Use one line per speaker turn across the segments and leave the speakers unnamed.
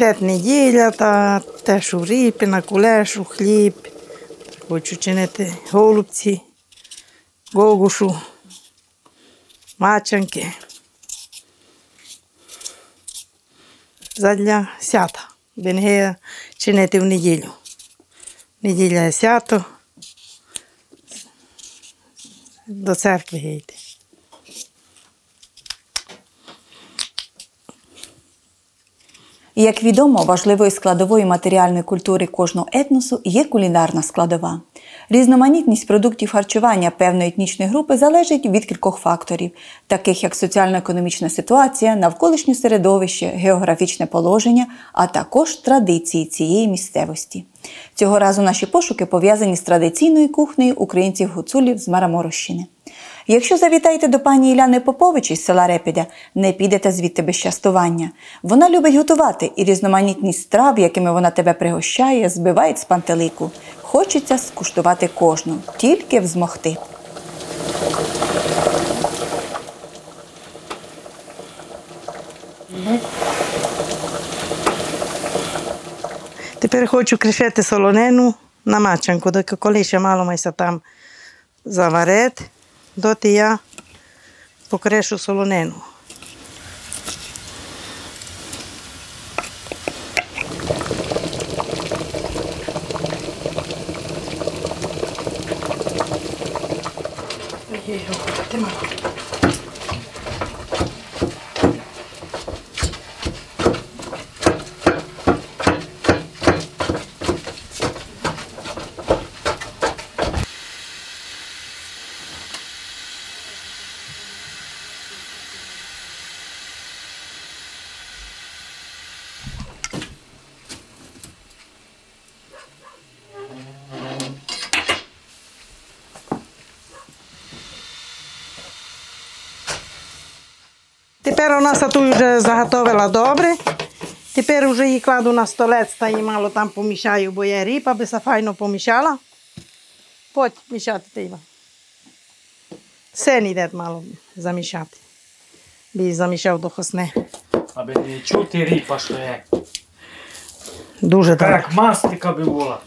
Дет неділя, та теж у ріпі, на кулешу, хліб. Хочу чинити голубці, гогушу, мачанки. Задля свята. Бенге чинити в неділю. Неділя свято. До церкви йти.
Як відомо, важливою складовою матеріальної культури кожного етносу є кулінарна складова. Різноманітність продуктів харчування певної етнічної групи залежить від кількох факторів, таких як соціально-економічна ситуація, навколишнє середовище, географічне положення, а також традиції цієї місцевості. Цього разу наші пошуки пов'язані з традиційною кухнею українців-гуцулів з Мараморощини. Якщо завітаєте до пані Іляни Попович із села Репідя, не підете звідти без частування. Вона любить готувати і різноманітність страв, якими вона тебе пригощає, збивають з пантелику. Хочеться скуштувати кожну, тільки взмогти.
Тепер хочу кришити солонину на мачанку, доки коли ще мало майся там заварити, доти я покришу солонину. Тепер нас тут вже заготовила добре. Тепер вже її кладу на столець та її мало там помішаю, бо є ріпа, би се файно помішала. Потім мішати треба. Сен іде мало замішати. Би її замішав до хосне.
Аби не чути ріпа, що є.
Дуже добре.
Як мастика би була.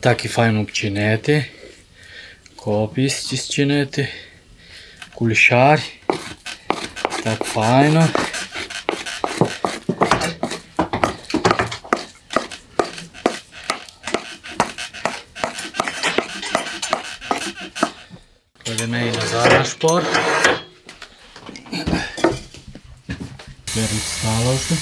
Так і файно вчинити. Копість зчинити. Кульшар. Так файно. Kладемо її назад на шпор. Тепер стало вже.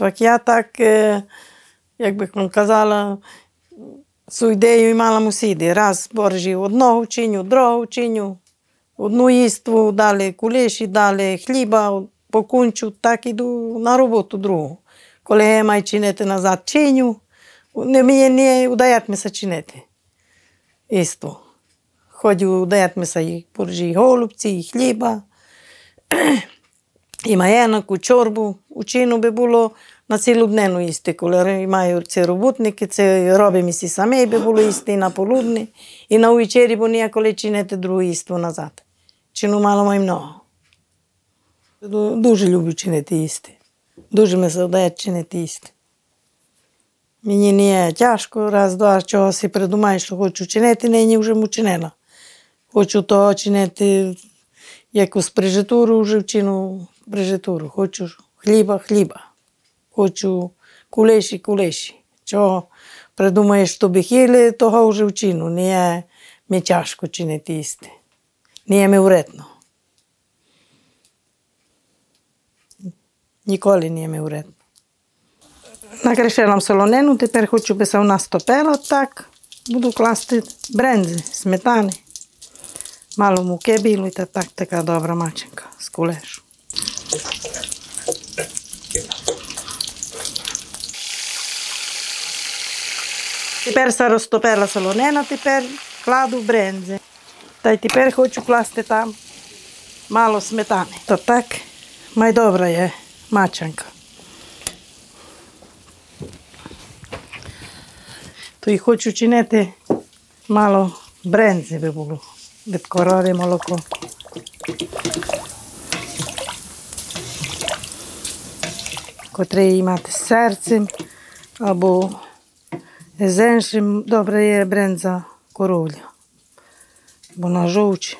Так я так, е, як би казала, Цю ідею і мала мусіди. Раз боржі одного вчиню, другого вчиню, одну їству, далі кулеші, далі хліба, покунчу, так іду на роботу другу. Коли я маю чинити назад чиню, не мені не удаятиметься чинити. Іство. Ходю, удаятиметься і боржі, і голубці, і хліба, і маєнок, у чорбу. Учину би було на цілу дневну їсти, коли маю ці роботники, це робимо і самі би було їсти і на полудні, і на вечері, бо ніяколи чинити друге їство назад. Чину мало май много. Дуже люблю чинити їсти. Дуже ми се вдає чинити їсти. Мені не тяжко, раз, два, чого си придумаєш, що хочу чинити, нині вже му чинила. Хочу того чинити, якусь прижитуру вже вчину прижитуру. Хочу хліба, хліба. Хочу кулеші, кулеші. Чого придумаєш, що би хіли, того вже вчину. Не є тяжко чинити їсти. Не є ми вредно. Ніколи не є ми вредно. Накришила солонину, тепер хочу би вона стопила так. Буду класти брензи, сметани. Мало муки білої, та так така добра маченка з кулешу. Тепер се розтопила солонина, тепер кладу брензи. Та й тепер хочу класти там мало сметани. То так май добра є мачанка. То й хочу чинити мало брензи би було від корови молоко. Котре її мати з серцем або з добре є бренза коровля. Бо вона жовче.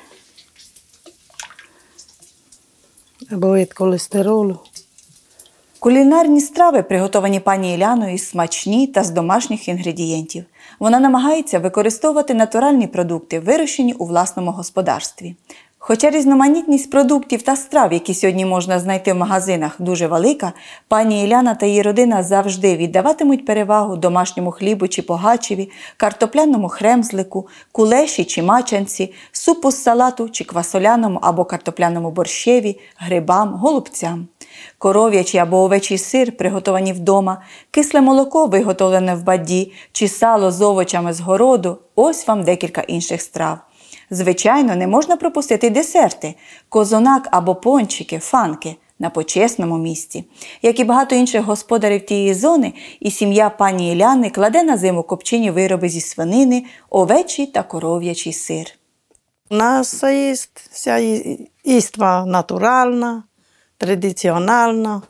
Або від холестеролу.
Кулінарні страви, приготовані пані Іляною, смачні та з домашніх інгредієнтів. Вона намагається використовувати натуральні продукти, вирощені у власному господарстві. Хоча різноманітність продуктів та страв, які сьогодні можна знайти в магазинах, дуже велика, пані Іляна та її родина завжди віддаватимуть перевагу домашньому хлібу чи погачеві, картопляному хремзлику, кулеші чи мачанці, супу з салату чи квасоляному або картопляному борщеві, грибам, голубцям. Коров'ячий або овечий сир, приготовані вдома, кисле молоко, виготовлене в баді, чи сало з овочами з городу ось вам декілька інших страв. Звичайно, не можна пропустити десерти, козунак або пончики, фанки на почесному місці. Як і багато інших господарів тієї зони, і сім'я пані Іляни кладе на зиму копчені вироби зі свинини, овечий та коров'ячий сир.
У нас є вся їства натуральна, традиціональна,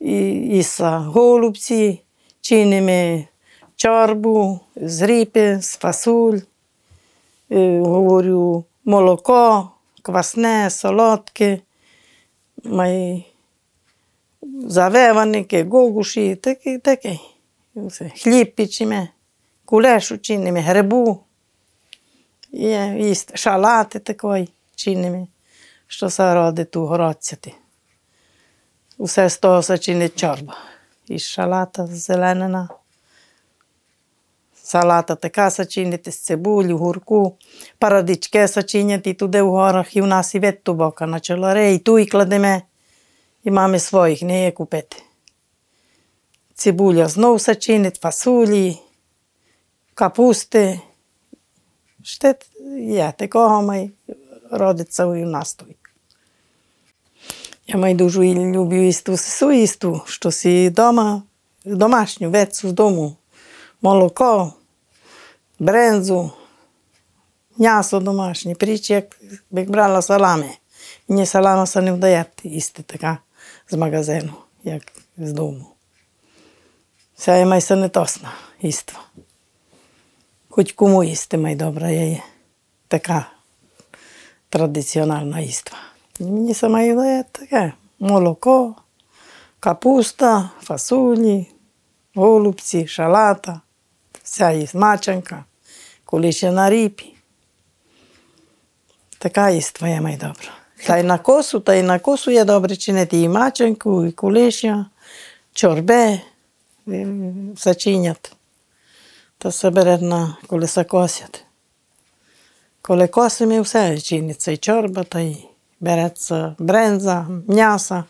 і, голубці, чинимо чорбу з ріпи, з фасоль, е, говорю, молоко, квасне, солодке, май завеваники, гогуші, таке, таке. Все. Хліб печемо, кулешу чинимо, грибу. Є їсти шалати такої чинимо, що се роди ту городцяти. Усе з того чинить чорба. І шалата зеленена. Салата така се чинить з цибулю, гурку, чинять і туди в горах, і в нас і від тубока на чолари, і ту і кладемо, і маємо своїх, не є купити. Цибуля знов се чинить, фасулі, капусти. Ще є, такого май родиться в нас тут. Я май дуже люблю їсти сесу їсти, що си вдома, домашню вецу з дому, молоко, брензу, м'ясо домашнє. Пріч, як, як брала салами. Мені салама се не вдає їсти така з магазину, як з дому. Це я май се не тосна їства. Хоч кому їсти май добра є. Така традиціональна їства. Мені сама є таке молоко, капуста, фасолі, голубці, шалата, вся є Мачанка, куліше на ріпі. Така їства є май добра. Та й на косу, та й на косу є добре чинити і мачанку, і куліша, чорбе, е, все чинять. то се бере на коли се косять. Коли косимо, все чиниться і чорба, та й береться бренза, м'ясо.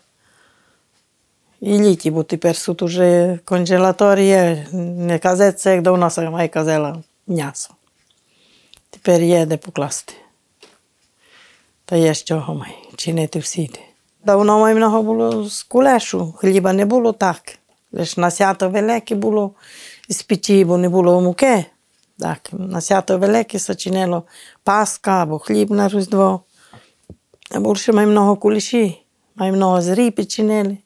І літі, бо тепер тут уже конжелаторі є, не казеться, як давно се має казала м'ясо. Тепер є де покласти. Та є з чого має чинити всіди. Давно має много було з кулешу, хліба не було так. Лише на свято велике було з печі, бо не було муки. Так, на свято велике се чинило паска або хліб на Різдво. А більше має много куліші, має много з ріпи чинили.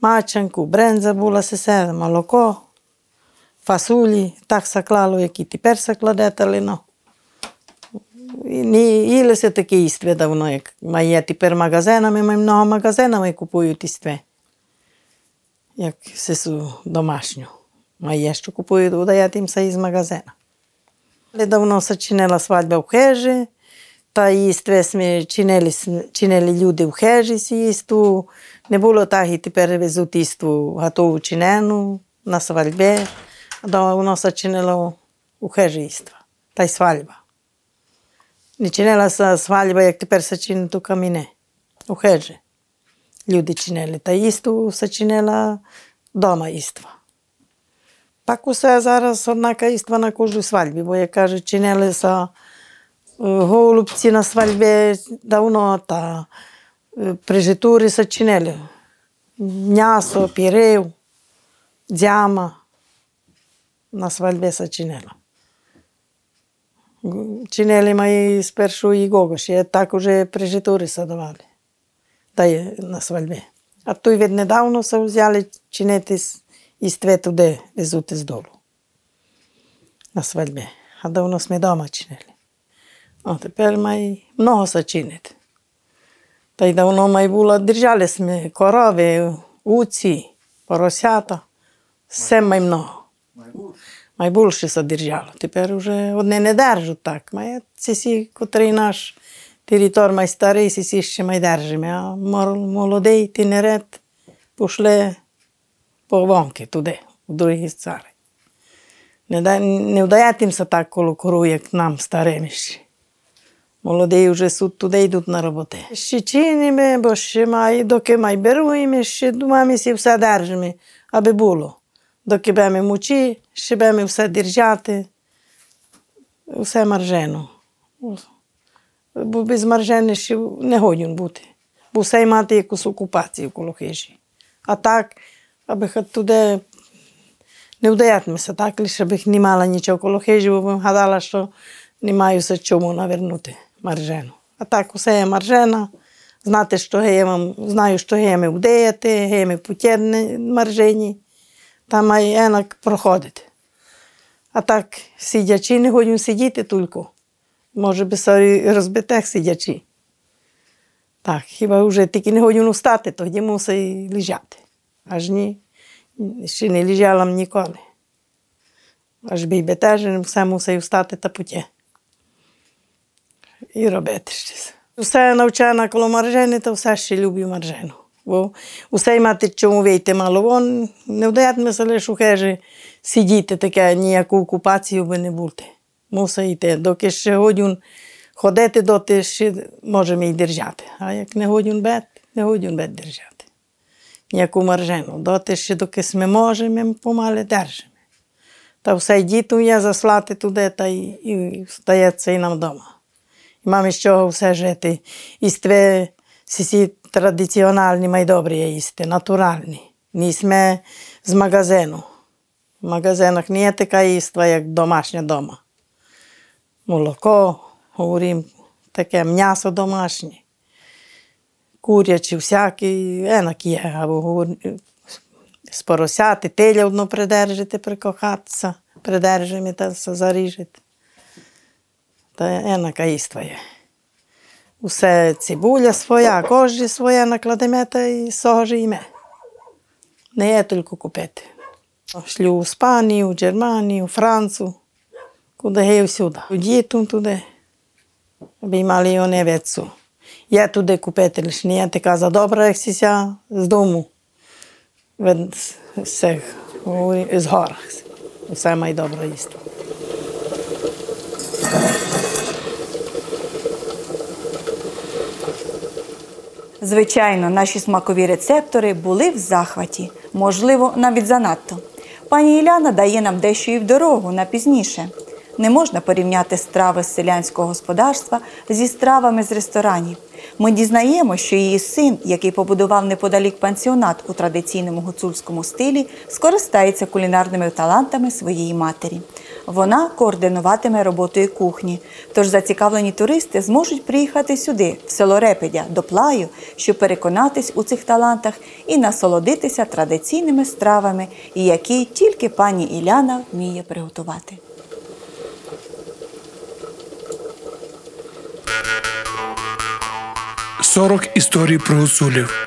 Мачанку, бренза була сесе, молоко, фасулі, так се клало, як і тепер се кладе талино. І не їли се таке істве давно, як має тепер магазинами, має много магазинами купують істве. Як сесу домашню. Має, що купують, удають їм се із магазина. Але давно се чинила свадьба в хижі, та істве сме чинили, чинили люди в хижі сі істу. Не було так і тепер везуть істу готову чинену на свадьбі. А давно се чинило у хижі іства. Та й Свадьба. Не чинила се свадьба, як тепер се чинить у каміне, у хижі. Люди чинили. Та істу се чинила дома іства. Так усе зараз однака іства на кожній свадьбі, бо, як кажуть, чинили се е, голубці на свадьбі давно, та е, прижитури се чинили. М'ясо, пірив, дзяма на свадьбі се чинило. Чинили мої спершу і гогоші, так уже прижитури се давали. Та й на свадьбі. А той від недавно се взяли чинити з- із тве туди везути з долу. На свадьбі. А давно сме дома чинили. А тепер май много се чинить. Та й давно май було, держали сме корови, уці, поросята. Все май много. Май се держало. Тепер уже одне не держать так. Май ці котрий наш територій май старий, сі сі ще май держимо. А молодий тінерет пішли по вонки туди, у другі цари. Не, да, не вдає їм так коло кору, як нам старим ще. Молоді вже суд туди йдуть на роботи. Ще чинимо, бо ще май, доки май беруємо, ще думаємо, всі все держимо, аби було. Доки будемо мучі, ще будемо все держати, все маржено. Бо без маржени ще не годен бути. Бо все мати якусь окупацію коло хижі. А так, аби туди не вдаятимеся, так, лише б не мала нічого коло хижі, бо б гадала, що не маю се чому навернути маржену. А так, усе є маржена, знати, що є вам, знаю, що є ми вдіяти, є ми путєдні маржені, там має енак проходити. А так, сидячи, не годю сидіти тільки. Може би собі розбитих сидячи. Так, хіба вже тільки не годю встати, тоді мусить лежати. Аж ні, ще не лежала ніколи. Аж бій би теж все мусить встати та путі. І робити щось. Все навчена коло маржени, то все ще люблю маржену. Бо усе мати чому вийти мало. Вон не вдається лише у хижі сидіти таке, ніяку окупацію би не бути. Мусить йти. Доки ще годюн ходити, доти ще можемо і держати. А як не годюн бед, не годюн бед держати. Ніяку маржену. Доти ще доки ми можемо, ми помале держимо. Та все діту є заслати туди, та й, і стається і нам вдома. І з чого все жити. Істви сісі традиціональні, май є їсти, натуральні. Не сме з магазину. В магазинах не є така їства, як домашня дома. Молоко, говорим, таке м'ясо домашнє. Курячі, всякі, енак є. Або говорю, з поросяти, теля придержите, прикохатися, придержимо та се заріжете. Та енака іства є. Усе цибуля своя, кожі своє накладемо та і сого іме. Не є тільки купити. Шлю в Іспанію, в Германію, Францію, куди є всюди. Дітям туди, аби мали вони вецу. Я туди купити, лише не є така за добра, як сіся з дому. Від всіх, з гор. Усе має добре їсти.
Звичайно, наші смакові рецептори були в захваті, можливо, навіть занадто. Пані Іляна дає нам дещо і в дорогу на пізніше. Не можна порівняти страви з селянського господарства зі стравами з ресторанів. Ми дізнаємо, що її син, який побудував неподалік пансіонат у традиційному гуцульському стилі, скористається кулінарними талантами своєї матері. Вона координуватиме роботою кухні. Тож зацікавлені туристи зможуть приїхати сюди, в село Репедя, до плаю, щоб переконатись у цих талантах і насолодитися традиційними стравами, які тільки пані Іляна вміє приготувати.
– 40 історій про гуцулів,